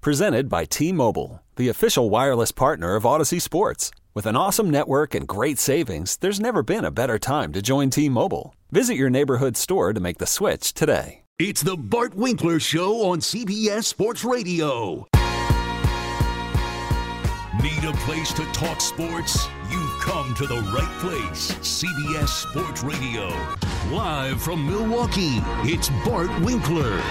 Presented by T Mobile, the official wireless partner of Audacy Sports. With an awesome network and great savings, there's never been a better time to join T Mobile. Visit your neighborhood store to make the switch today. It's the Bart Winkler Show on CBS Sports Radio. Need a place to talk sports? You've come to the right place. CBS Sports Radio. Live from Milwaukee, it's Bart Winkler.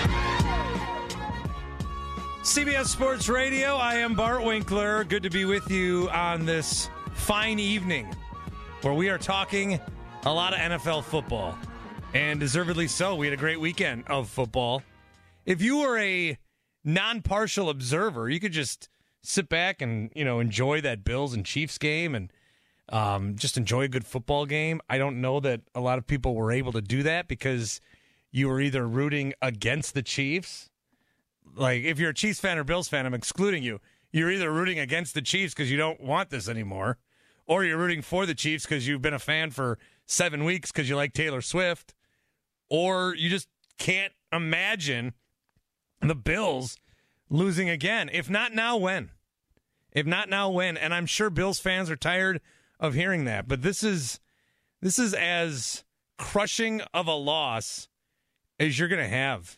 CBS Sports Radio. I am Bart Winkler. Good to be with you on this fine evening where we are talking a lot of NFL football. And deservedly so. We had a great weekend of football. If you were a non partial observer, you could just sit back and, you know, enjoy that Bills and Chiefs game and um, just enjoy a good football game. I don't know that a lot of people were able to do that because you were either rooting against the Chiefs like if you're a Chiefs fan or Bills fan, I'm excluding you. You're either rooting against the Chiefs because you don't want this anymore, or you're rooting for the Chiefs because you've been a fan for seven weeks because you like Taylor Swift, or you just can't imagine the Bills losing again. If not now, when? If not now, when? And I'm sure Bills fans are tired of hearing that. But this is this is as crushing of a loss as you're going to have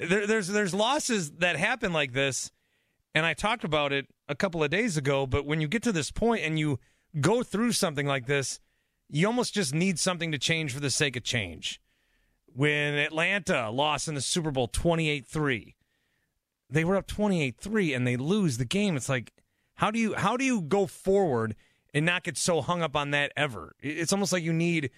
there, there's there's losses that happen like this, and I talked about it a couple of days ago. But when you get to this point and you go through something like this, you almost just need something to change for the sake of change. When Atlanta lost in the Super Bowl 28 3, they were up 28 3 and they lose the game. It's like, how do you how do you go forward and not get so hung up on that ever? It's almost like you need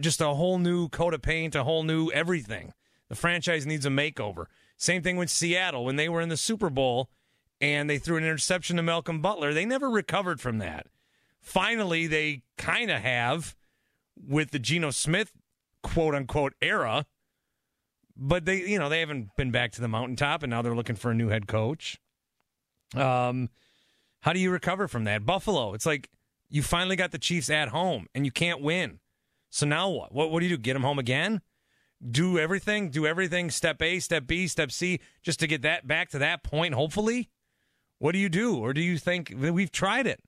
just a whole new coat of paint, a whole new everything. The franchise needs a makeover. Same thing with Seattle when they were in the Super Bowl and they threw an interception to Malcolm Butler. They never recovered from that. Finally, they kind of have with the Geno Smith quote unquote era, but they, you know, they haven't been back to the mountaintop and now they're looking for a new head coach. Um, how do you recover from that? Buffalo, it's like you finally got the Chiefs at home and you can't win. So now what? What, what do you do? Get them home again? Do everything, do everything, step A, step B, step C, just to get that back to that point, hopefully? What do you do? Or do you think we've tried it?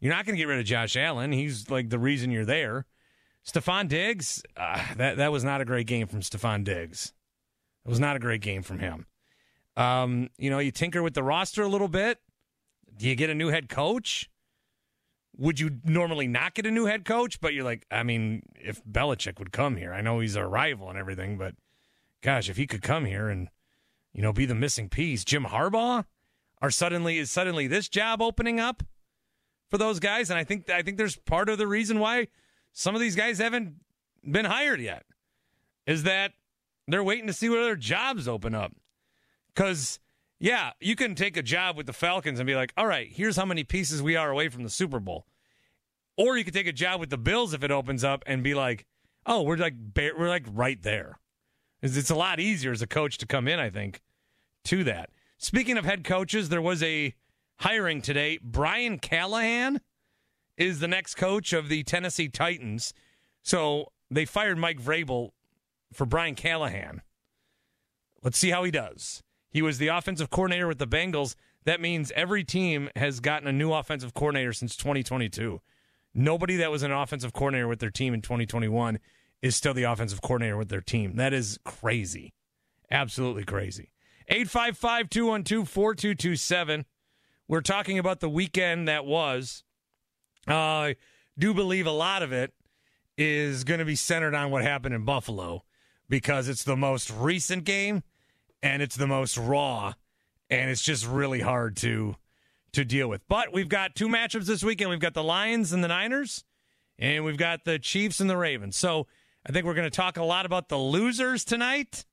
You're not going to get rid of Josh Allen. He's like the reason you're there. Stefon Diggs, uh, that, that was not a great game from Stefon Diggs. It was not a great game from him. Um, you know, you tinker with the roster a little bit. Do you get a new head coach? Would you normally not get a new head coach? But you're like, I mean, if Belichick would come here, I know he's a rival and everything, but gosh, if he could come here and you know be the missing piece, Jim Harbaugh, are suddenly is suddenly this job opening up for those guys? And I think I think there's part of the reason why some of these guys haven't been hired yet is that they're waiting to see what other jobs open up because yeah, you can take a job with the Falcons and be like, all right, here's how many pieces we are away from the Super Bowl. Or you could take a job with the Bills if it opens up and be like, oh, we're like we're like right there. It's a lot easier as a coach to come in, I think, to that. Speaking of head coaches, there was a hiring today. Brian Callahan is the next coach of the Tennessee Titans. So they fired Mike Vrabel for Brian Callahan. Let's see how he does. He was the offensive coordinator with the Bengals. That means every team has gotten a new offensive coordinator since 2022. Nobody that was an offensive coordinator with their team in 2021 is still the offensive coordinator with their team. That is crazy. Absolutely crazy. 855 212 4227. We're talking about the weekend that was. Uh, I do believe a lot of it is going to be centered on what happened in Buffalo because it's the most recent game and it's the most raw, and it's just really hard to to deal with. But we've got two matchups this weekend. We've got the Lions and the Niners, and we've got the Chiefs and the Ravens. So I think we're going to talk a lot about the losers tonight,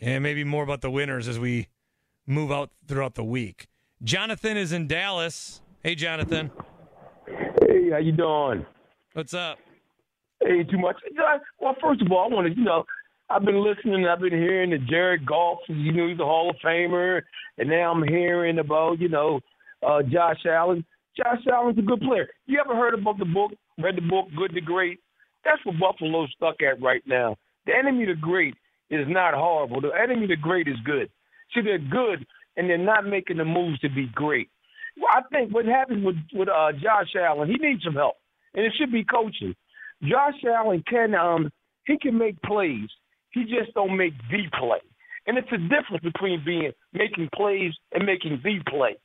and maybe more about the winners as we move out throughout the week. Jonathan is in Dallas. Hey, Jonathan. Hey, how you doing? What's up? Hey, too much. Well, first of all, I want to, you know, I've been listening. I've been hearing that Jared Goff, you know, he's a Hall of Famer, and now I'm hearing about, you know, uh, Josh Allen. Josh Allen's a good player. You ever heard about the book? Read the book, Good to Great? That's what Buffalo's stuck at right now. The enemy to great is not horrible. The enemy to great is good. See, they're good, and they're not making the moves to be great. Well, I think what happens with with uh, Josh Allen, he needs some help, and it should be coaching. Josh Allen can um he can make plays. He just don't make the play. And it's a difference between being making plays and making the play.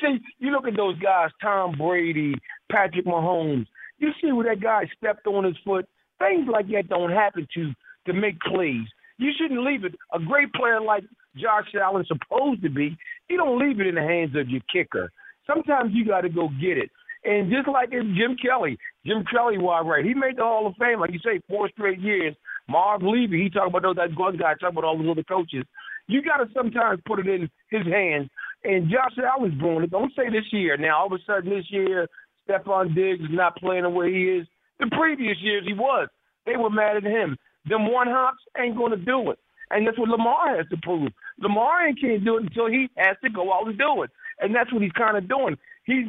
See, you look at those guys, Tom Brady, Patrick Mahomes. You see where that guy stepped on his foot. Things like that don't happen to to make plays. You shouldn't leave it. A great player like Josh Allen supposed to be, you don't leave it in the hands of your kicker. Sometimes you got to go get it. And just like Jim Kelly, Jim Kelly was right. He made the Hall of Fame, like you say, four straight years. Marv Levy, he talked about those that one guy, talking about all those other coaches. You got to sometimes put it in his hands. And Josh Allen's doing it. Don't say this year. Now all of a sudden this year, Stefon Diggs is not playing the way he is. The previous years he was. They were mad at him. Them one hops ain't going to do it. And that's what Lamar has to prove. Lamar ain't can't do it until he has to go out and do it. And that's what he's kind of doing. He's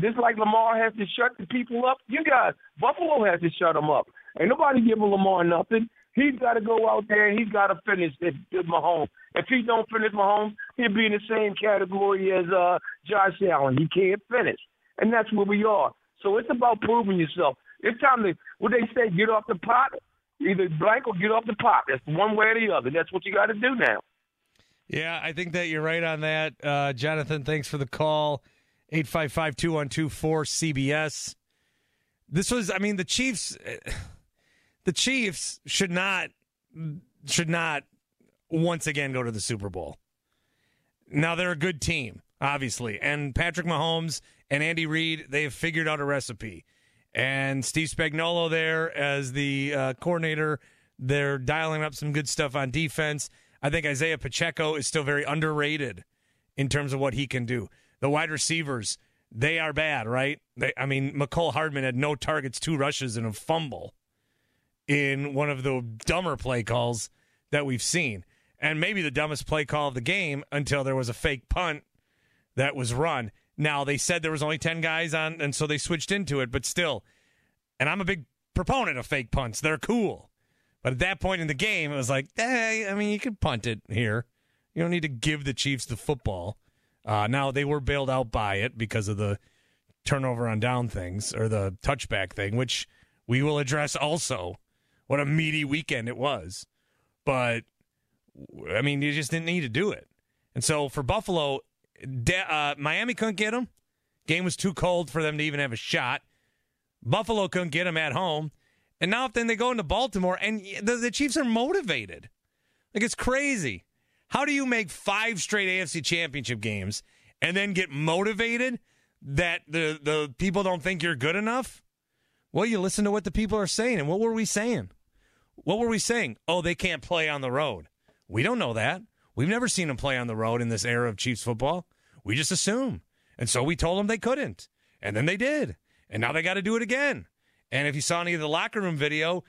just like Lamar has to shut the people up. You guys, Buffalo has to shut them up. Ain't nobody giving Lamar nothing. He's got to go out there and he's got to finish with Mahomes. If he don't finish Mahomes, he'll be in the same category as uh, Josh Allen. He can't finish, and that's where we are. So it's about proving yourself. It's time to what they say: get off the pot, either blank or get off the pot. That's one way or the other. That's what you got to do now. Yeah, I think that you're right on that, uh, Jonathan. Thanks for the call. 855 212 cbs This was, I mean, the Chiefs. The Chiefs should not should not once again go to the Super Bowl. Now they're a good team, obviously, and Patrick Mahomes and Andy Reid they have figured out a recipe, and Steve Spagnuolo there as the uh, coordinator, they're dialing up some good stuff on defense. I think Isaiah Pacheco is still very underrated in terms of what he can do. The wide receivers, they are bad, right? They, I mean, Mecole Hardman had no targets, two rushes, and a fumble in one of the dumber play calls that we've seen. And maybe the dumbest play call of the game until there was a fake punt that was run. Now, they said there was only 10 guys on, and so they switched into it, but still. And I'm a big proponent of fake punts. They're cool. But at that point in the game, it was like, hey, I mean, you could punt it here. You don't need to give the Chiefs the football. Uh, now, they were bailed out by it because of the turnover on down things or the touchback thing, which we will address also what a meaty weekend it was. But I mean, you just didn't need to do it. And so for Buffalo, uh, Miami couldn't get them. Game was too cold for them to even have a shot. Buffalo couldn't get them at home. And now then they go into Baltimore and the, the Chiefs are motivated. Like it's crazy. How do you make five straight AFC championship games and then get motivated that the, the people don't think you're good enough? Well, you listen to what the people are saying. And what were we saying? What were we saying? Oh, they can't play on the road. We don't know that. We've never seen them play on the road in this era of Chiefs football. We just assume. And so we told them they couldn't. And then they did. And now they got to do it again. And if you saw any of the locker room video,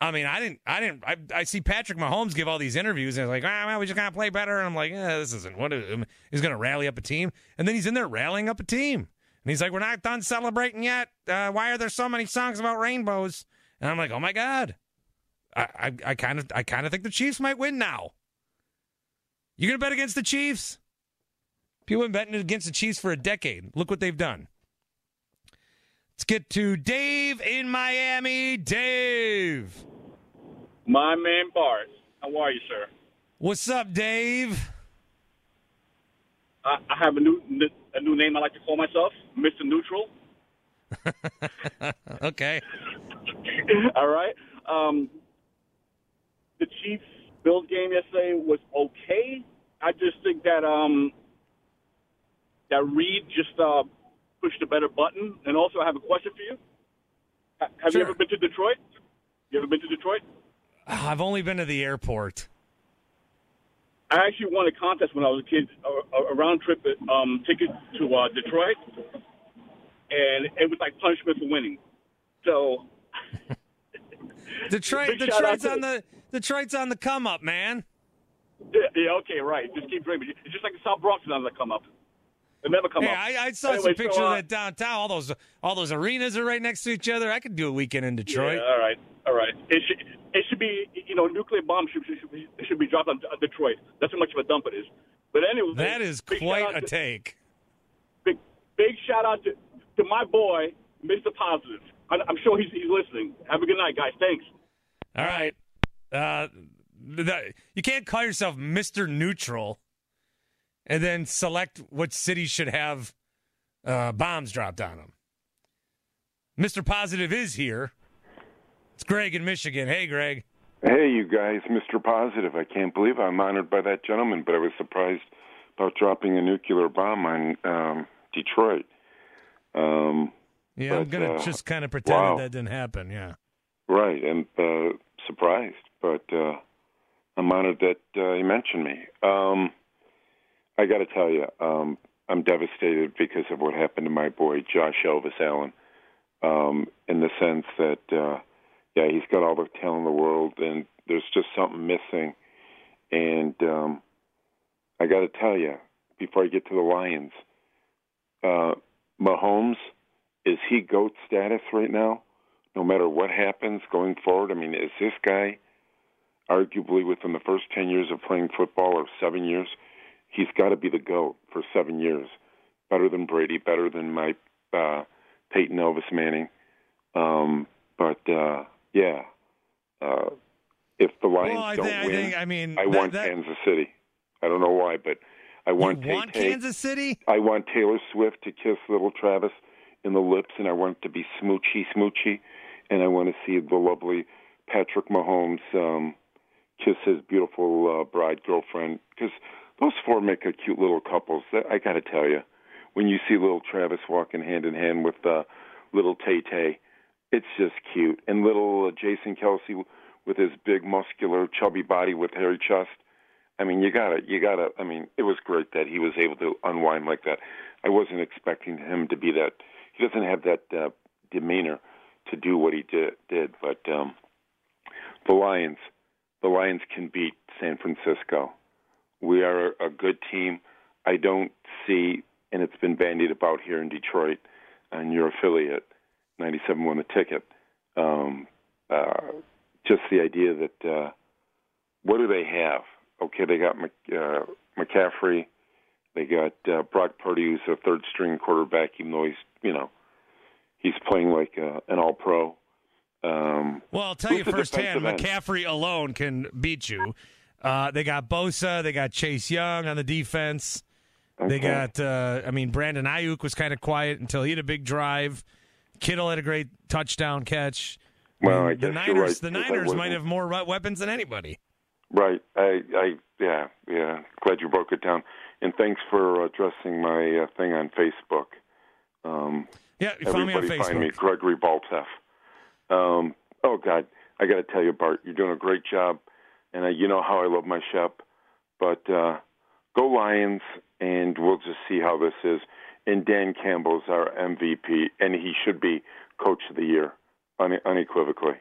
I mean, I didn't, I didn't, I, I see Patrick Mahomes give all these interviews and he's like, ah, well, we just got to play better. And I'm like, yeah, this isn't what is, he's to rally up a team. And then he's in there rallying up a team. And he's like, We're not done celebrating yet. Uh, why are there so many songs about rainbows? And I'm like, Oh my God. I, I, kind of I kind of think the Chiefs might win now. You gonna bet against the Chiefs? People have been betting against the Chiefs for a decade. Look what they've done. Let's get to Dave in Miami. Dave. My man Bart. How are you, sir? What's up, Dave? I, I have a new a new name I like to call myself, Mr. Neutral. okay. All right. Um, the Chiefs Bills game yesterday was okay. I just think that um, that Reid just uh, pushed a better button. And also, I have a question for you. Have sure. you ever been to Detroit? You ever been to Detroit? I've only been to the airport. I actually won a contest when I was a kid, a, a round trip um, ticket to uh, Detroit, and it was like punishment for winning. So Detroit, Detroit's on the Detroit's on the come up, man. yeah, yeah, okay, right. Just keep dreaming. It's just like the South Bronx doesn't come up. It never come Hey, up. I, I saw Anyway, some pictures so, uh, of that downtown. All those all those arenas are right next to each other. I could do a weekend in Detroit. Yeah, all right, all right. It should it should be you know nuclear bombs should should be, should be dropped on, on Detroit. That's how much of a dump it is. But anyway, That is quite a to- take. Big big shout out to, to my boy, Mr. Positive. I, I'm sure he's he's listening. Have a good night, guys. Thanks. All right. Uh, that, you can't call yourself Mr. Neutral and then select what cities should have uh, bombs dropped on them. Mr. Positive is here. It's Greg in Michigan. Hey, Greg. Hey, you guys, Mr. Positive. I can't believe I'm honored by that gentleman, but I was surprised about dropping a nuclear bomb on um, Detroit. Um, Yeah, I'm going to uh, just kind of pretend wow. that, that didn't happen. Yeah. right, and uh, surprised, but uh, I'm honored that uh, he mentioned me. Um, I got to tell you, um, I'm devastated because of what happened to my boy Josh Elvis Allen. Um, in the sense that, uh, yeah, he's got all the talent in the world, and there's just something missing. And um, I got to tell you, before I get to the Lions, uh, Mahomes is he goat status right now? No matter what happens going forward, I mean, is this guy arguably within the first ten years of playing football or seven years? He's got to be the goat for seven years. Better than Brady, better than my uh, Peyton Elvis Manning. Um, but uh, yeah, uh, if the Lions Well, I, don't thi- I win, think, I mean, I that- want that- Kansas City. I don't know why, but I you want want Tay-Tay. Kansas City? I want Taylor Swift to kiss little Travis in the lips, and I want it to be smoochy, smoochy, and I want to see the lovely Patrick Mahomes um, kiss his beautiful uh, bride girlfriend because those four make a cute little couples. I got to tell you, when you see little Travis walking hand in hand with uh, little Tay Tay, it's just cute, and little uh, Jason Kelce with his big, muscular, chubby body with hairy chest. I mean, you gotta, you gotta. I mean, it was great that he was able to unwind like that. I wasn't expecting him to be that. He doesn't have that uh, demeanor to do what he did. Did, but um, the Lions, the Lions can beat San Francisco. We are a good team. I don't see, and it's been bandied about here in Detroit, and your affiliate, 97 won the ticket. Um, uh, just the idea that uh, what do they have? Okay, they got uh, McCaffrey, they got uh, Brock Purdy, who's a third string quarterback, even though he's you know he's playing like uh, an All Pro. Um, Well, I'll tell you firsthand, end? McCaffrey alone can beat you. Uh, they got Bosa, they got Chase Young on the defense. They got, uh, I mean, Brandon Aiyuk was kind of quiet until he had a big drive. Kittle had a great touchdown catch. Well, the Niners, right, the Niners might have more weapons than anybody. Right. I, I, yeah, yeah. Glad you broke it down. And thanks for addressing my uh, thing on Facebook. Um, Yeah, you find me on everybody find me, Gregory Balteff. Um, oh God, I got to tell you, Bart, you're doing a great job, and uh, you know how I love my Shep. But uh, go Lions, and we'll just see how this is. And Dan Campbell's our MVP, and he should be Coach of the Year, une- unequivocally.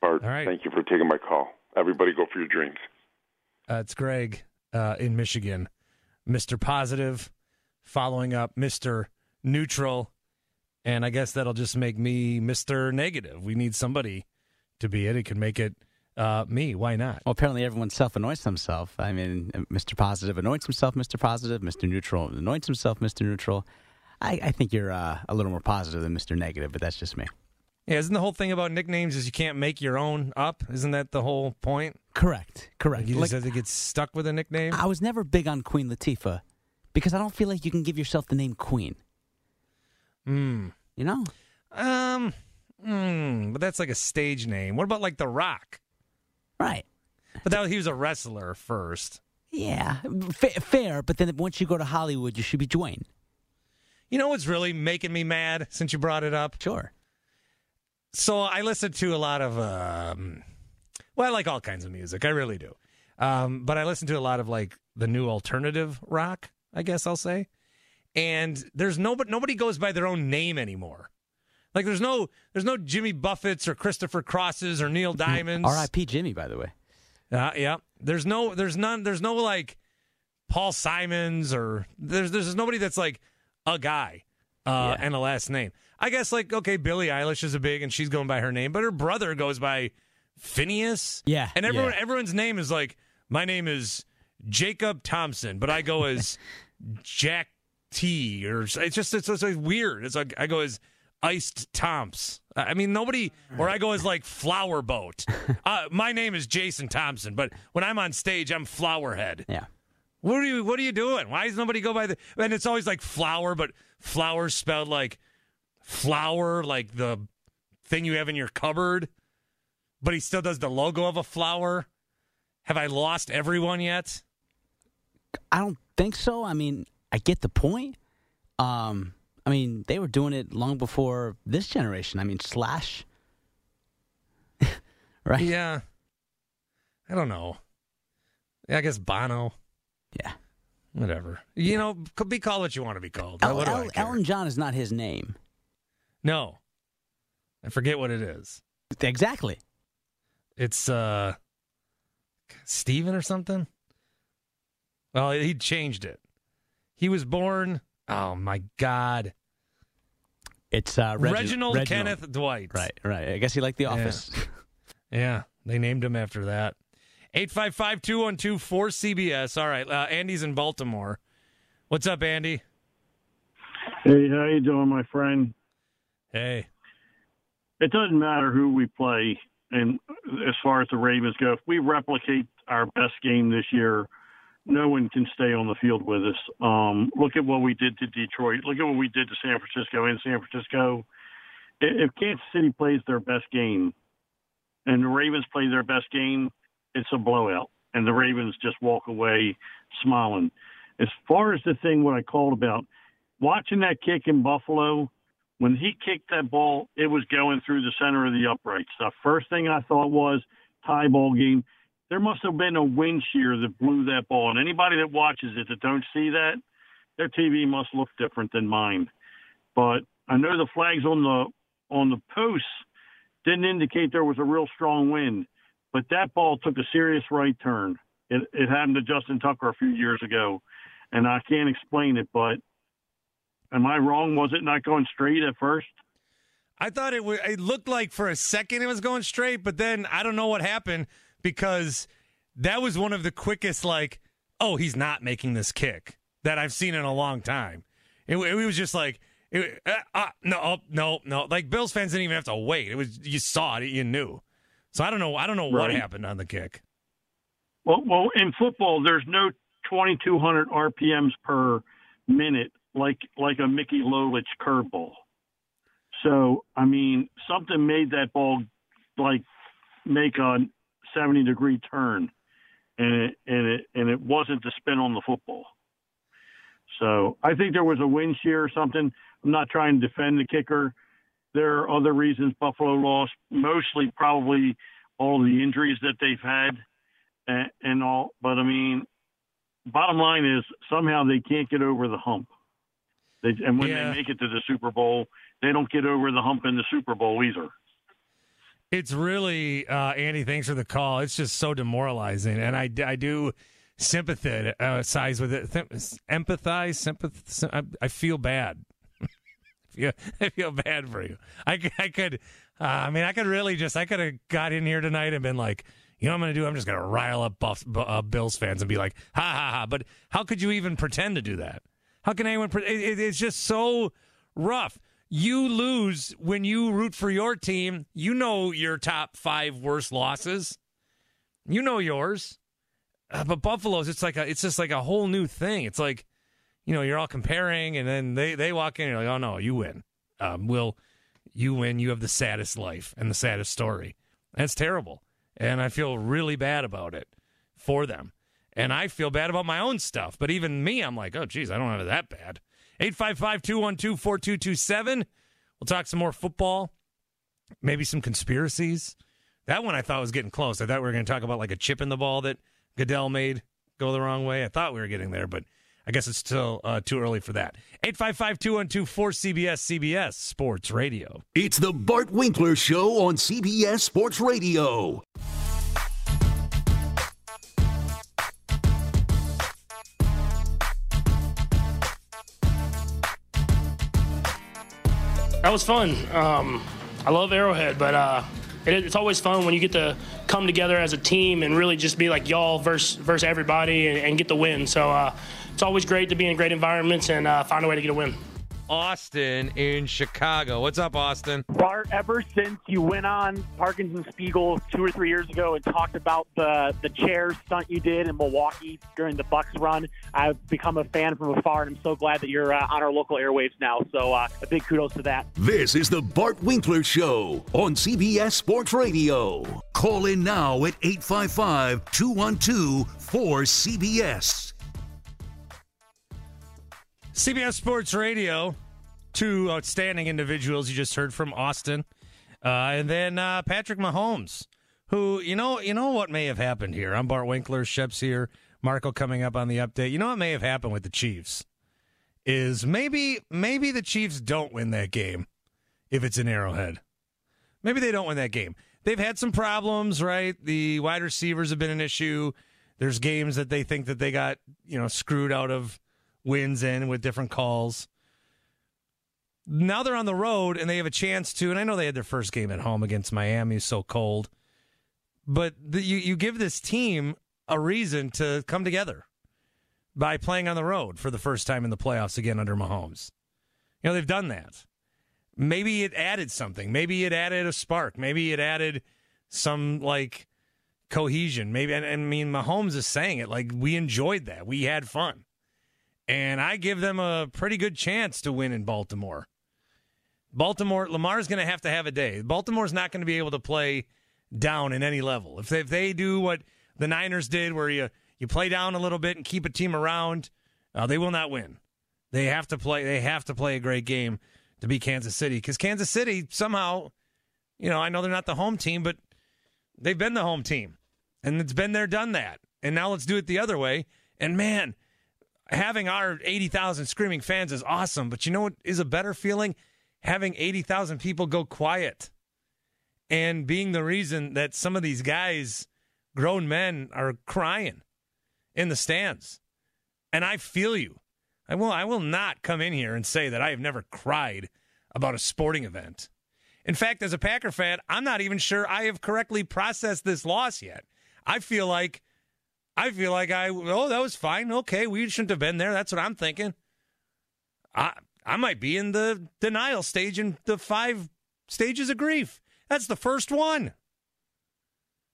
Bart, right. thank you for taking my call. Everybody, go for your dreams. Uh, it's Greg uh, in Michigan. Mr. Positive, following up Mr. Neutral. And I guess that'll just make me Mr. Negative. We need somebody to be it. It can make it uh, me. Why not? Well, apparently everyone self anoints themselves. I mean, Mr. Positive anoints himself Mr. Positive. Mr. Neutral anoints himself Mr. Neutral. I, I think you're uh, a little more positive than Mr. Negative, but that's just me. Yeah, isn't the whole thing about nicknames is you can't make your own up? Isn't that the whole point? Correct. Correct. Like you Like, just have to get stuck with a nickname? I was never big on Queen Latifah because I don't feel like you can give yourself the name Queen. Hmm. You know? Um, hmm, but that's like a stage name. What about like The Rock? Right. But that he was a wrestler first. Yeah. Fa- fair, but then once you go to Hollywood, you should be Dwayne. You know what's really making me mad since you brought it up? Sure. So I listen to a lot of, um, well, I like all kinds of music. I really do. Um, but I listen to a lot of like the new alternative rock, I guess I'll say. And there's no, but nobody goes by their own name anymore. Like there's no, there's no Jimmy Buffett's or Christopher Crosses or Neil Diamonds. R.I.P. Jimmy, by the way. Uh, yeah. There's no, there's none, there's no like Paul Simons or there's, there's nobody that's like a guy uh, Yeah. and a last name. I guess like, okay, Billie Eilish is a big and she's going by her name, but her brother goes by Finneas. Yeah, And everyone, yeah. everyone's name is like, my name is Jacob Thompson, but I go as Jack T or it's just, it's, it's like weird. It's like, I go as iced Tomps. I mean, nobody, or I go as like flower boat. Uh, my name is Jason Thompson, but when I'm on stage, I'm Flowerhead. Yeah. What are you? What are you doing? Why does nobody go by the? And it's always like flower, but flower spelled like flower, like the thing you have in your cupboard. But he still does the logo of a flower. Have I lost everyone yet? I don't think so. I mean, I get the point. Um, I mean, they were doing it long before this generation. I mean, Slash, right? Yeah. I don't know. Yeah, I guess Bono. Yeah. Whatever. You know, be called what you want to be called. El- what do I El-? Elton John is not his name. No. I forget what it is. Exactly. It's uh Steven or something. Well, he changed it. He was born. Oh my God, It's uh, Regi- Reginald, Kenneth Dwight. Right, right. I guess he liked The Yeah. Office. Yeah, they named him after that. 855-212-4CBS. All right, uh, Andy's in Baltimore. What's up, Andy? Hey, how you doing, my friend? Hey. It doesn't matter who we play, and as far as the Ravens go, if we replicate our best game this year, no one can stay on the field with us. Um, look at what we did to Detroit. Look at what we did to San Francisco. In San Francisco, if Kansas City plays their best game, and the Ravens play their best game, it's a blowout, and the Ravens just walk away smiling. As far as the thing what I called about, watching that kick in Buffalo, when he kicked that ball, it was going through the center of the uprights. The first thing I thought was tie ball game. There must have been a wind shear that blew that ball. And anybody that watches it that don't see that, their TV must look different than mine. But I know the flags on the on the posts didn't indicate there was a real strong wind. But that ball took a serious right turn. It, it happened to Justin Tucker a few years ago, and I can't explain it. But am I wrong? Was it not going straight at first? I thought it, w- it looked like for a second it was going straight, but then I don't know what happened because that was one of the quickest, like, oh, he's not making this kick that I've seen in a long time. It, it was just like, it, uh, uh, no, oh, no, no. Like Bills fans didn't even have to wait. It was you saw it, you knew. So I don't know. I don't know what happened on the kick. Well, well, in football, there's no 2,200 RPMs per minute like like a Mickey Lolich curveball. So, I mean, something made that ball like make a 70 degree turn, and it and it and it wasn't the spin on the football. So, I think there was a wind shear or something. I'm not trying to defend the kicker. There are other reasons Buffalo lost, mostly probably all the injuries that they've had and, and all. But I mean, bottom line is somehow they can't get over the hump. They, and when Yeah. they make it to the Super Bowl, they don't get over the hump in the Super Bowl either. It's really uh, Andy. Thanks for the call. It's just so demoralizing, and I, I do sympathize uh, with it, empathize, sympathize. I, feel bad. I feel bad for you. I, I could, uh, I mean, I could really just, I could have got in here tonight and been like, you know, what I'm going to do. I'm just going to rile up Buff, Bu- uh, Bills fans and be like, ha ha ha. But how could you even pretend to do that? How can anyone? Pre- it, it- it's just so rough. You lose when you root for your team. You know your top five worst losses. You know yours. Uh, but Buffalo's, it's like a, it's just like a whole new thing. It's like, you know, you're all comparing, and then they they walk in, and you're like, oh no, you win. Um, will you win? You have the saddest life and the saddest story. That's terrible, and I feel really bad about it for them. And I feel bad about my own stuff. But even me, I'm like, oh, geez, I don't have it that bad. 855 212 4227. We'll talk some more football, maybe some conspiracies. That one I thought was getting close. I thought we were going to talk about like a chip in the ball that Goodell made go the wrong way. I thought we were getting there, but I guess it's still uh, too early for that. 855 212 4CBS, CBS Sports Radio. It's the Bart Winkler Show on CBS Sports Radio. That was fun. Um, I love Arrowhead, but uh, it, it's always fun when you get to come together as a team and really just be like y'all versus versus everybody and, and get the win. So uh, it's always great to be in great environments and uh, find a way to get a win. Austin in Chicago. What's up, Austin? Bart, ever since you went on Parkins and Spiegel two or three years ago and talked about the the chair stunt you did in Milwaukee during the Bucks run, I've become a fan from afar, and I'm so glad that you're uh, on our local airwaves now. So uh, a big kudos to that. This is the Bart Winkler Show on CBS Sports Radio. Call in now at 855 212 4CBS. CBS Sports Radio, two outstanding individuals you just heard from Austin, uh, and then uh, Patrick Mahomes, who you know you know what may have happened here. I'm Bart Winkler, Shep's here, Marco coming up on the update. You know what may have happened with the Chiefs is maybe maybe the Chiefs don't win that game if it's an Arrowhead. Maybe they don't win that game. They've had some problems, right? The wide receivers have been an issue. There's games that they think that they got you know screwed out of wins in with different calls. Now they're on the road and they have a chance to, and I know they had their first game at home against Miami, so cold, but the, you, you give this team a reason to come together by playing on the road for the first time in the playoffs again under Mahomes. You know, they've done that. Maybe it added something. Maybe it added a spark. Maybe it added some like cohesion. Maybe, and, and I mean, Mahomes is saying it like we enjoyed that. We had fun and I give them a pretty good chance to win in Baltimore. Baltimore, Lamar's going to have to have a day. Baltimore's not going to be able to play down in any level. If they, if they do what the Niners did, where you you play down a little bit and keep a team around, uh, they will not win. They have to play. They have to play a great game to beat Kansas City because Kansas City somehow, you know, I know they're not the home team, but they've been the home team, and it's been there, done that. And now let's do it the other way. And man, having our 80,000 screaming fans is awesome, but you know what is a better feeling? Having 80,000 people go quiet and being the reason that some of these guys, grown men, are crying in the stands. And I feel you. I will I will not come in here and say that I have never cried about a sporting event. In fact, as a Packer fan, I'm not even sure I have correctly processed this loss yet. I feel like I feel like I oh that was fine. Okay, we shouldn't have been there. That's what I'm thinking. I I might be in the denial stage in the five stages of grief. That's the first one.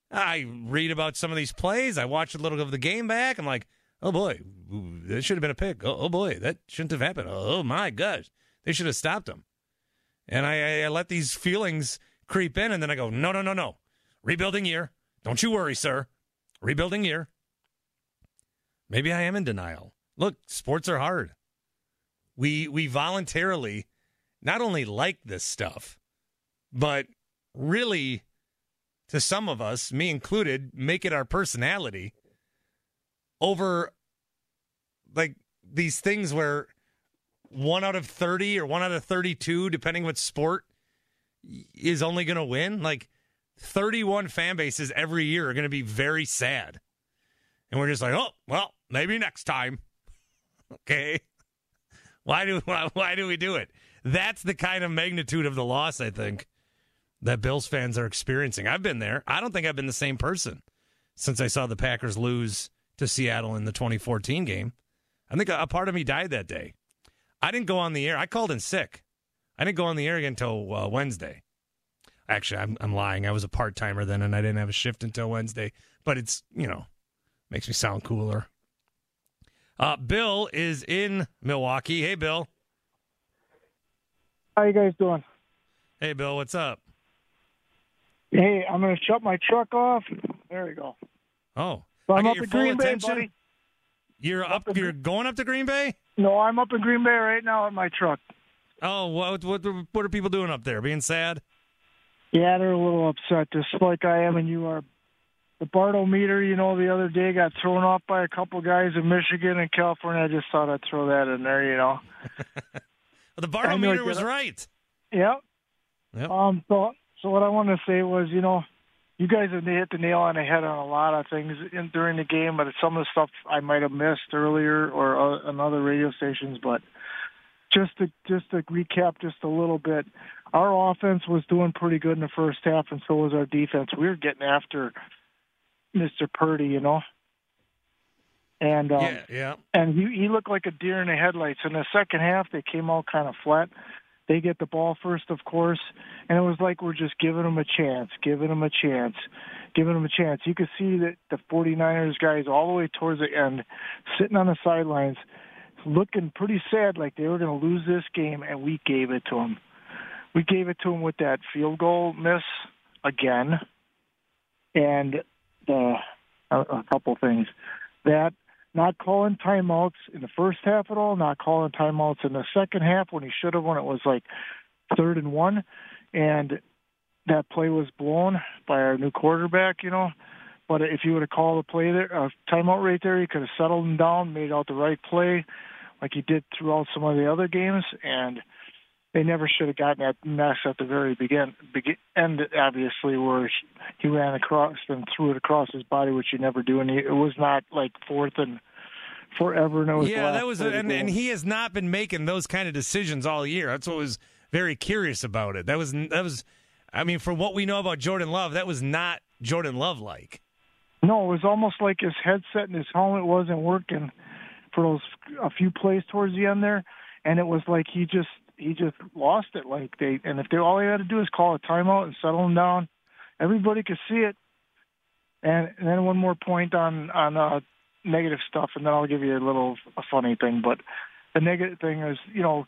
I read about some of these plays. I watch a little of the game back. I'm like, oh boy, that should have been a pick. Oh, oh boy, that shouldn't have happened. Oh my gosh, they should have stopped him. And I, I let these feelings creep in, and then I go, no, no, no, no. Rebuilding year. Don't you worry, sir. Rebuilding year. Maybe I am in denial. Look, sports are hard. We we voluntarily not only like this stuff, but really to some of us, me included, make it our personality over like these things where one out of 30 or one out of 32 depending what sport is only going to win like 31 fan bases every year are going to be very sad and we're just like oh well maybe next time. Okay. Why do why, why do we do it? That's the kind of magnitude of the loss I think that Bills fans are experiencing. I've been there. I don't think I've been the same person since I saw the Packers lose to Seattle in the 2014 game. I think a, part of me died that day. I didn't go on the air. I called in sick. I didn't go on the air again until uh, Wednesday. Actually, I'm, I'm lying. I was a part timer then, and I didn't have a shift until Wednesday. But it's you know makes me sound cooler. Uh, Bill is in Milwaukee. Hey, Bill. How you guys doing? Hey, Bill. What's up? Hey, I'm going to shut my truck off. There we go. Oh, so I'm I up in Green Bay, attention. buddy. You're up. You're going up to Green Bay. No, I'm up in Green Bay right now in my truck. Oh, what what what are people doing up there? Being sad? Yeah, they're a little upset, just like I am and you are. The Bartometer, you know, the other day got thrown off by a couple guys in Michigan and California. I just thought I'd throw that in there, you know. the knew I'd Bartometer get was right. Yep. Yep. Um. So, so what I wanted to say was, you know, you guys have hit the nail on the head on a lot of things in, during the game, but some of the stuff I might have missed earlier or uh, on other radio stations. But just to just to recap just a little bit, our offense was doing pretty good in the first half, and so was our defense. We were getting after Mr. Purdy, you know. And um, yeah, yeah. and he he looked like a deer in the headlights. In the second half, they came out kind of flat. They get the ball first, of course, and it was like we're just giving them a chance, giving them a chance, giving them a chance. You could see that the 49ers guys all the way towards the end, sitting on the sidelines, looking pretty sad, like they were going to lose this game, and we gave it to them. We gave it to them with that field goal miss again, and Uh, a, a couple things. That not calling timeouts in the first half at all, not calling timeouts in the second half when he should have when it was like third and one, and that play was blown by our new quarterback, you know. But if you would have called a play there, a timeout right there, he could have settled him down, made out the right play, like he did throughout some of the other games, and they never should have gotten that mess at the very begin, begin end, obviously, where he ran across and threw it across his body, which you never do, and he, it was not like fourth and forever. And it was yeah, that was, and, and he has not been making those kind of decisions all year. That's what was very curious about it. That was that was, I mean, for what we know about Jordan Love, that was not Jordan Love like. No, it was almost like his headset and his helmet wasn't working for those a few plays towards the end there, and it was like he just he just lost it. Like they and if they all they had to do is call a timeout and settle him down, everybody could see it. And, and then one more point on on uh, negative stuff, and then I'll give you a little a funny thing. But the negative thing is, you know,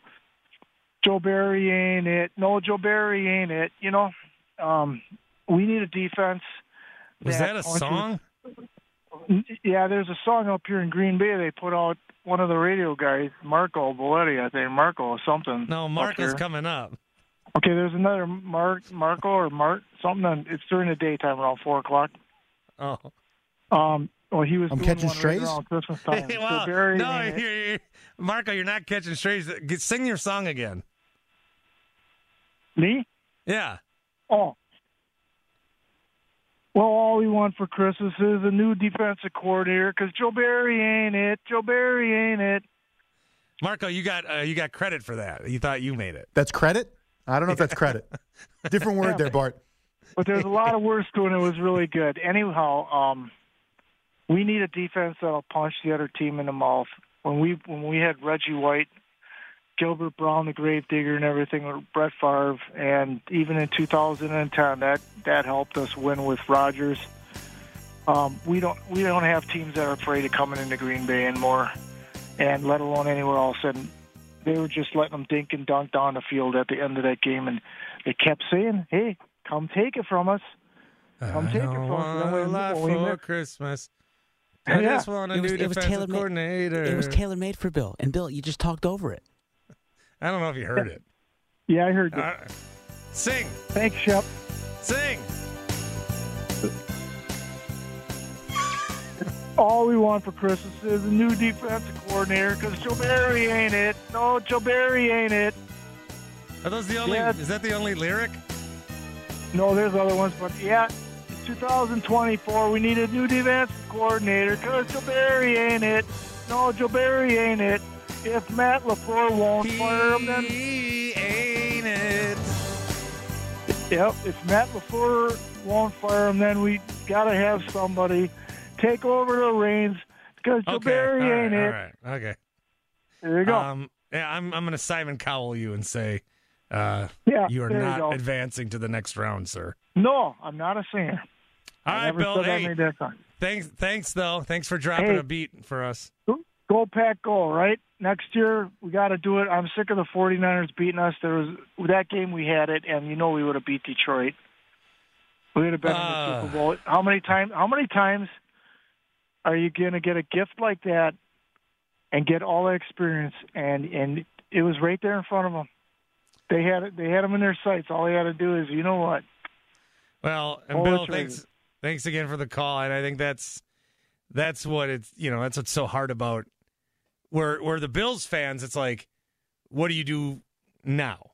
Joe Barry ain't it. No, Joe Barry ain't it. You know, um, we need a defense. Was that a punches- song? Yeah, there's a song up here in Green Bay. They put out one of the radio guys, Marco Boletti, I think Marco or something. No, up Marco's here. coming up. Okay, there's another Mark, Marco or Mart something. On, it's during the daytime around four o'clock. Oh, Um, well, he was I'm catching one right strays? Christmas time. Hey, So. Barry no, ain't it. you're, you're, Marco, you're not catching strays. Sing your song again. me? Yeah. Oh. Well, all we want for Christmas is a new defensive coordinator because Joe Barry ain't it. Joe Barry ain't it. Marco, you got uh, you got credit for that. You thought you made it. That's credit? I don't know if that's credit. Different word there, Bart. but there's a lot of words to it. and It was really good. Anyhow, um, we need a defense that'll punch the other team in the mouth. When we when we had Reggie White, Gilbert Brown, the Gravedigger, and everything, or Brett Favre, and even in 2010, that that helped us win with Rodgers. Um, we don't we don't have teams that are afraid of coming into Green Bay anymore, and let alone anywhere else. And they were just letting them dink and dunk down the field at the end of that game, and they kept saying, "Hey, come take it from us." Come I take it don't from us. And then want a lot we for missed- Christmas. I Yeah. just want a It was, new was defensive tailor made. coordinator. It was tailor made for Bill, and Bill, you just talked over it. I don't know if you heard it. Yeah, I heard it. Uh, sing, Thanks, Shep. sing. All we want for Christmas is a new defensive coordinator because Joe Barry ain't it. No, Joe Barry ain't it. Are those the only? Yeah. Is that the only lyric? No, there's other ones, but yeah, 2024. We need a new defensive coordinator because Joe Barry ain't it. No, Joe Barry ain't it. If Matt LaFleur won't fire him, then He ain't it. Yep, if Matt LaFleur won't fire him, then we got to have somebody take over the reins because Okay, all right, ain't all it. right, okay. There you go. Um, yeah, I'm I'm gonna Simon Cowell you and say, uh, Yeah, you are there you not advancing to the next round, sir. no, I'm not a singer. All I right, Bill. Hey, made that song. thanks, thanks though. Thanks for dropping Hey. a beat for us. Go Pack Go, right? Next year, we got to do it. I'm sick of the 49ers beating us. There was that game we had it, and you know we would have beat Detroit. We would have been in Ah. the Super Bowl. How many times? How many times are you going to get a gift like that and get all the experience? And and it was right there in front of them. They had it. They had them in their sights. All they had to do is, you know what? Well, and Bill, thanks Thanks again for the call, and I think that's that's what it's you know that's what's so hard about where where the Bills fans. It's like, what do you do now?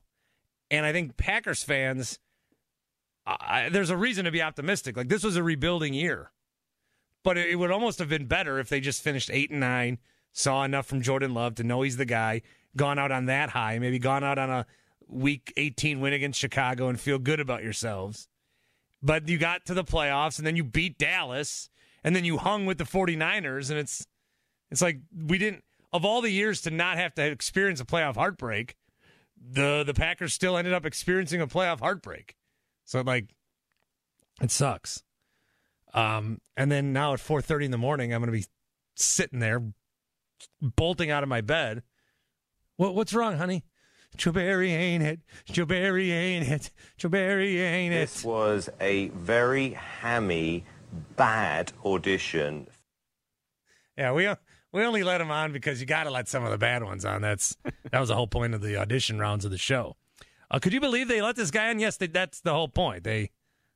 And I think Packers fans, I, there's a reason to be optimistic. Like this was a rebuilding year, but it, it would almost have been better if they just finished eight and nine, saw enough from Jordan Love to know he's the guy, gone out on that high, maybe gone out on a week 18 win against Chicago and feel good about yourselves. But you got to the playoffs and then you beat Dallas and then you hung with the 49ers and it's it's like we didn't of all the years to not have to experience a playoff heartbreak, the the Packers still ended up experiencing a playoff heartbreak. So like it sucks. Um and then now at 4:30 in the morning I'm going to be sitting there bolting out of my bed. What what's wrong, honey? Joe Barry ain't it? Joe Barry ain't it? Joe Barry ain't it? This was a very hammy, bad audition. Yeah, we we only let him on because you got to let some of the bad ones on. That's that was the whole point of the audition rounds of the show. Uh, could you believe they let this guy on? Yes, they, that's the whole point. They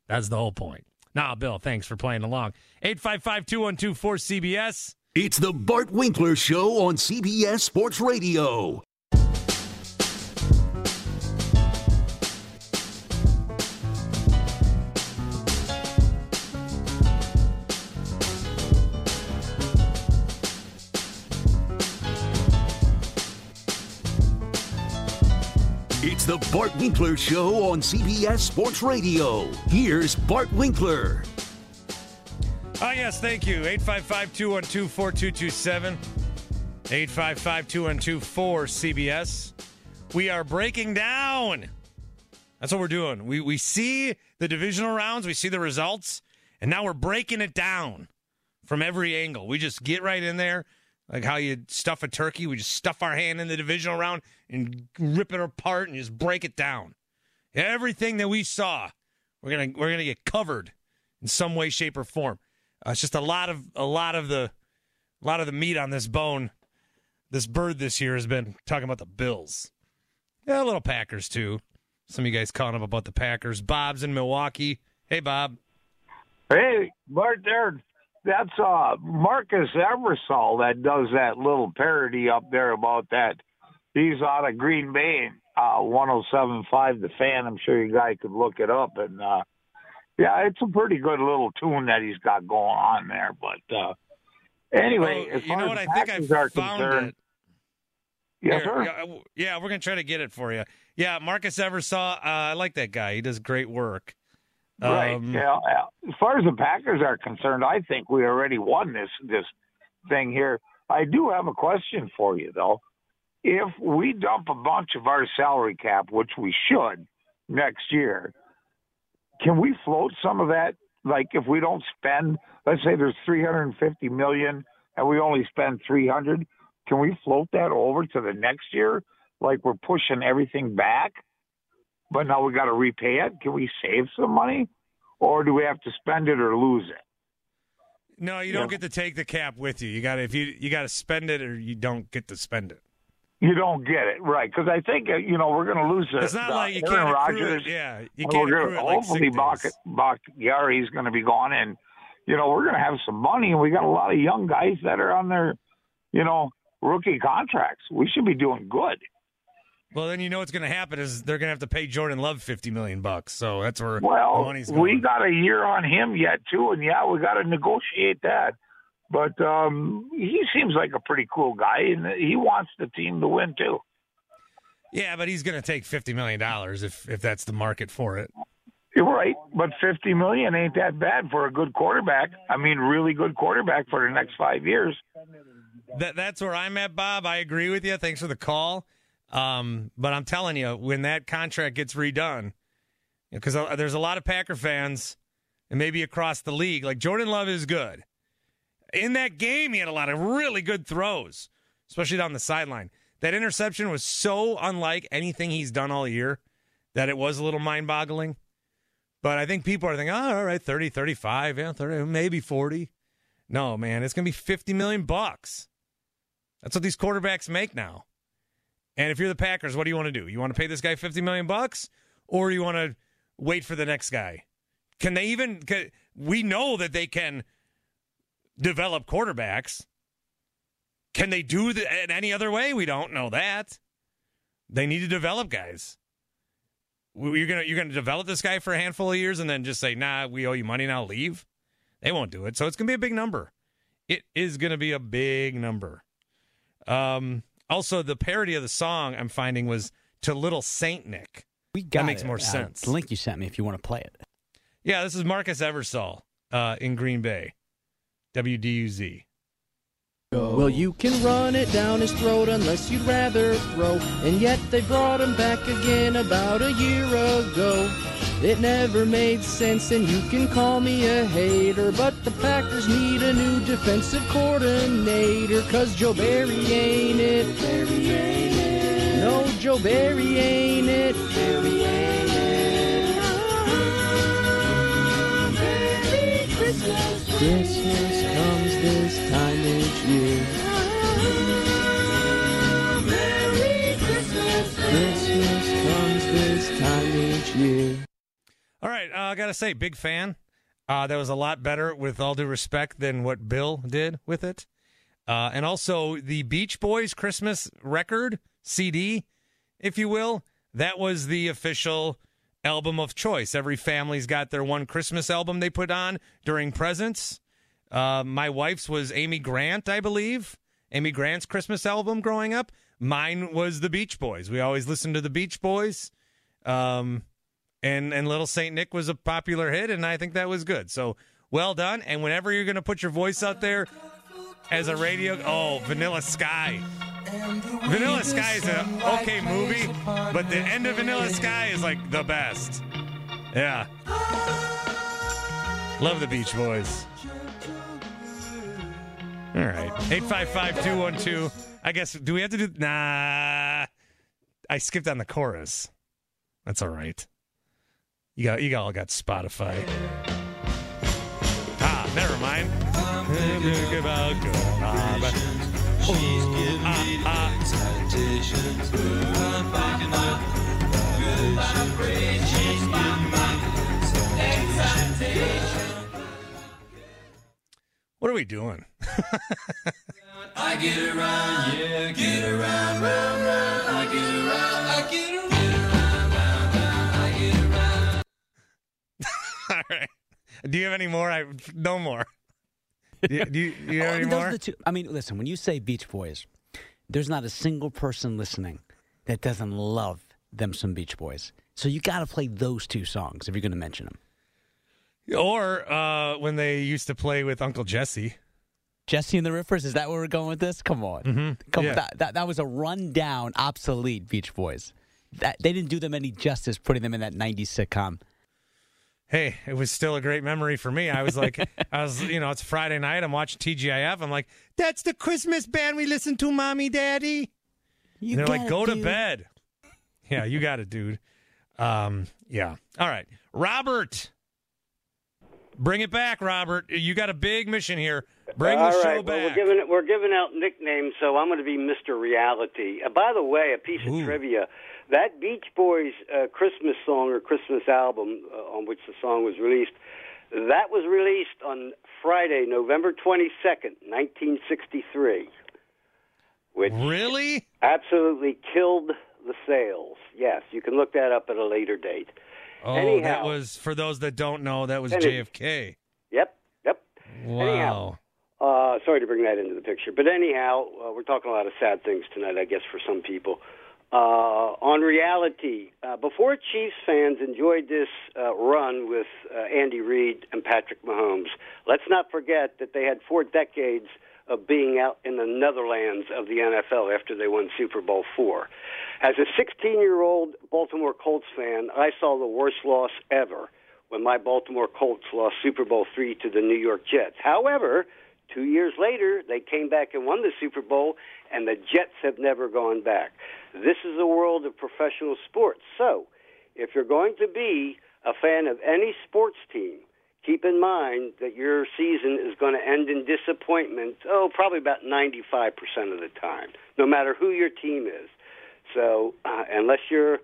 that's the whole point. Nah, Bill, thanks for playing along. 855-212-4CBS. It's the Bart Winkler Show on CBS Sports Radio. The Bart Winkler Show on CBS Sports Radio. Here's Bart Winkler. Ah, yes, thank you. 855 212 4227. 855 212 4CBS. We are breaking down. That's what we're doing. We, we see the divisional rounds, we see the results, and now we're breaking it down from every angle. We just get right in there, like how you stuff a turkey. We just stuff our hand in the divisional round and rip it apart and just break it down. Everything that we saw, we're gonna we're gonna get covered in some way, shape, or form. Uh, it's just a lot of a lot of the a lot of the meat on this bone. This bird this year has been talking about the Bills. Yeah, a little Packers too. Some of you guys calling up about the Packers. Bob's in Milwaukee. Hey, Bob. Hey, Bart, there. That's uh, Marcus Eversole that does that little parody up there about that. He's out of Green Bay, uh, 107.5 The Fan. I'm sure you guys could look it up. And uh, yeah, it's a pretty good little tune that he's got going on there. But uh, anyway, Well, as you far know as what? I think I found it. Yes, Here, sir. Yeah, yeah, we're gonna try to get it for you. Yeah, Marcus Eversole. Uh, I like that guy. He does great work. Right. Um, yeah. yeah. As far as the Packers are concerned, I think we already won this this thing here. I do have a question for you though. If we dump a bunch of our salary cap, which we should next year, can we float some of that? Like if we don't spend, let's say there's 350 million and we only spend 300, can we float that over to the next year? Like we're pushing everything back? But now we got to repay it. Can we save some money, or do we have to spend it or lose it? No, you don't get to take the cap with you. You got to if you you got to spend it or you don't get to spend it. You don't get it right because I think uh, you know we're going to lose. It's uh, not uh, like you Aaron can't Rodgers. it. Yeah, you can't we're gonna, it like hopefully sick Bak days. Bakhtiari is going to be gone, and you know we're going to have some money, and we got a lot of young guys that are on their, you know, rookie contracts. We should be doing good. Well, then you know what's going to happen is they're going to have to pay Jordan Love fifty million bucks. So that's where the money's going. we got a year on him yet too, and yeah, we got to negotiate that. But um, he seems like a pretty cool guy, and he wants the team to win too. yeah, but he's going to take fifty million dollars if if that's the market for it. You're right, but fifty million ain't that bad for a good quarterback. I mean, really good quarterback for the next five years. That that's where I'm at, Bob. I agree with you. Thanks for the call. Um, but I'm telling you, when that contract gets redone, because there's a lot of Packer fans, and maybe across the league, like Jordan Love is good. In that game, he had a lot of really good throws, especially down the sideline. That interception was so unlike anything he's done all year that it was a little mind boggling. But I think people are thinking, oh, all right, 30, 35, yeah, 30, maybe 40. No, man, it's going to be 50 million bucks. That's what these quarterbacks make now. And if you're the Packers, what do you want to do? You want to pay this guy 50 million bucks or you want to wait for the next guy? Can they even can, we know that they can develop quarterbacks. Can they do it any other way? We don't know that. They need to develop guys. You're gonna you're gonna develop this guy for a handful of years and then just say, "Nah, we owe you money now. Leave." They won't do it. So it's gonna be a big number. It is gonna be a big number. Um, also, the parody of the song I'm finding was to Little Saint Nick. We got that makes it. more Uh, sense. the link you sent me if you want to play it. Yeah, this is Marcus Eversole uh, in Green Bay, WDUZ. Well, you can run it down his throat unless you'd rather throw. And yet they brought him back again about a year ago. It never made sense, and you can call me a hater. But the Packers need a new defensive coordinator. Cause Joe Barry ain't it. Barry ain't it. No, Joe Barry ain't it. Barry ain't it. Merry Christmas. Christmas comes this time each year. Merry Christmas. Christmas comes this time each year. All right, uh, I gotta say, big fan. Uh, that was a lot better, with all due respect, than what Bill did with it. Uh, and also the Beach Boys Christmas record CD, if you will, that was the official album of choice. Every family's got their one Christmas album they put on during presents. Uh, my wife's was Amy Grant, I believe. Amy Grant's Christmas album growing up. Mine was the Beach Boys. We always listened to the Beach Boys. Um, and and Little Saint Nick was a popular hit, and I think that was good. So well done. And whenever you're going to put your voice out there as a radio, oh, Vanilla Sky. Vanilla Sky is an okay movie, but the end of Vanilla Sky is like the best. Yeah. Love the Beach Boys. All right. 855 212. I guess, do we have to do. Nah. I skipped on the chorus. That's all right. You got you all got Spotify. Ah, never mind. What are we doing? I get around, yeah, get around, round, round. I get around, I get around. Right. Do you have any more? I no more. Do you, do you, do you have Oh, any more? two- I mean, listen, when you say Beach Boys, there's not a single person listening that doesn't love them some Beach Boys. So you got to play those two songs if you're going to mention them. Or uh, when they used to play with Uncle Jesse. Jesse and the Rippers, is that where we're going with this? Come on. Mhm. Come Yeah. that, that, that was a rundown, obsolete Beach Boys. That, they didn't do them any justice putting them in that 90s sitcom. Hey, it was still a great memory for me. I was like, I was, you know, it's Friday night. I'm watching TGIF. I'm like, that's the Christmas band we listen to, mommy, daddy. You and they're like, got it, go to bed. Yeah, you got it, dude. Um, yeah. All right, Robert, bring it back, Robert. You got a big mission here. Bring the All show right, well, back. we're giving it, we're giving out nicknames, so I'm going to be Mr. Reality. Uh, by the way, a piece of trivia: that Beach Boys uh, Christmas song or Christmas album uh, on which the song was released, that was released on Friday, November 22nd, 1963. Which really absolutely killed the sales. Yes, you can look that up at a later date. oh, Anyhow, that was for those that don't know. That was JFK. Yep, yep. Wow. Anyhow, uh, sorry to bring that into the picture, but anyhow, uh, we're talking a lot of sad things tonight, I guess, for some people. Uh, on reality, uh, before Chiefs fans enjoyed this uh, run with uh, Andy Reid and Patrick Mahomes, let's not forget that they had four decades of being out in the Netherlands of the NFL after they won Super Bowl four. As a 16-year-old Baltimore Colts fan, I saw the worst loss ever when my Baltimore Colts lost Super Bowl three to the New York Jets. However, two years later, they came back and won the Super Bowl, and the Jets have never gone back. This is the world of professional sports. So, if you're going to be a fan of any sports team, keep in mind that your season is going to end in disappointment, oh, probably about 95% of the time, no matter who your team is. So, uh, unless you're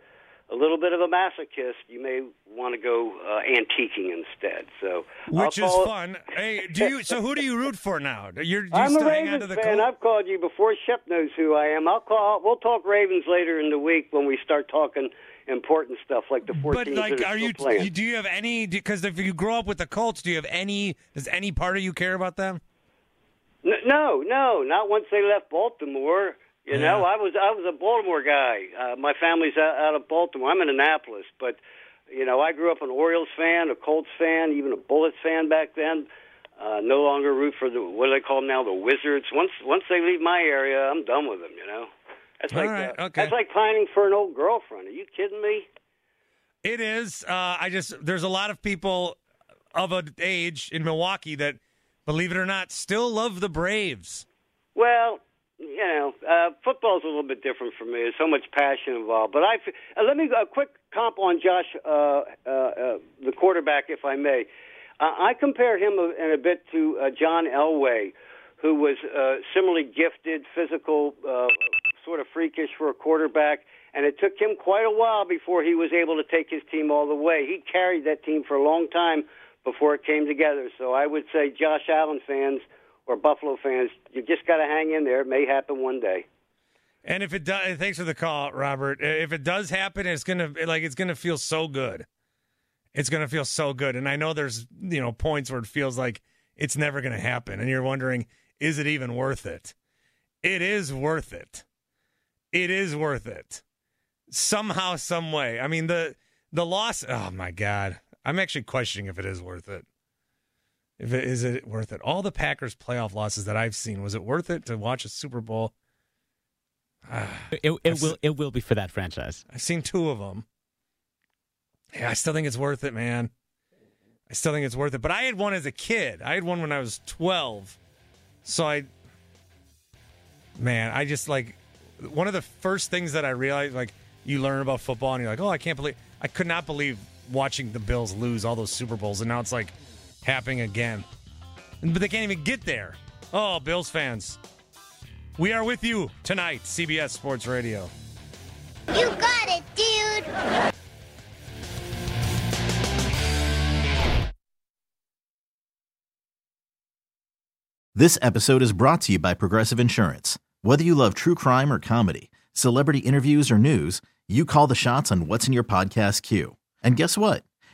a little bit of a masochist, you may want to go uh, antiquing instead. So, Which is it- fun. Hey, do you? So who do you root for now? You're, do you I'm a still hang on Ravens the fan. Colts? I've called you before. Shep knows who I am. I'll call. We'll talk Ravens later in the week when we start talking important stuff like the 14 But like, that are you? playing. Do you have any? Because if you grow up with the Colts, do you have any? Does any part of you care about them? N- No, no, not once they left Baltimore. You know, I was I was a Baltimore guy. Uh, my family's out, out of Baltimore. I'm in Annapolis, but you know, I grew up an Orioles fan, a Colts fan, even a Bullets fan back then. Uh, no longer root for the what do they call them now, the Wizards. Once once they leave my area, I'm done with them. You know, that's All like right, uh, okay. that's like pining for an old girlfriend. Are you kidding me? It is. Uh, I just there's a lot of people of an age in Milwaukee that, believe it or not, still love the Braves. Well, you know, uh, football's a little bit different for me. There's so much passion involved. But I uh, let me a quick comp on Josh, uh, uh, uh, the quarterback, if I may. Uh, I compare him in a bit to uh, John Elway, who was uh, similarly gifted, physical, uh, sort of freakish for a quarterback. And it took him quite a while before he was able to take his team all the way. He carried that team for a long time before it came together. So I would say, Josh Allen fans or Buffalo fans, you just got to hang in there. It may happen one day. And if it does, thanks for the call, Robert. If it does happen, it's gonna like it's gonna feel so good. It's gonna feel so good. And I know there's you know points where it feels like it's never gonna happen, and you're wondering, is it even worth it? It is worth it. It is worth it. Somehow, some way. I mean the the loss. Oh my god, I'm actually questioning if it is worth it. If it is it worth it? All the Packers playoff losses that I've seen, was it worth it to watch a Super Bowl? Ah, it, it will it will be for that franchise. I've seen two of them. Yeah, I still think it's worth it, man. I still think it's worth it. But I had one as a kid. I had one when I was 12. So I, man, I just like, one of the first things that I realized, like, you learn about football and you're like, oh, I can't believe, I could not believe watching the Bills lose all those Super Bowls. And now it's like happening again. But they can't even get there. Oh, Bills fans. We are with you tonight, CBS Sports Radio. You got it, dude. This episode is brought to you by Progressive Insurance. Whether you love true crime or comedy, celebrity interviews or news, you call the shots on what's in your podcast queue. And guess what?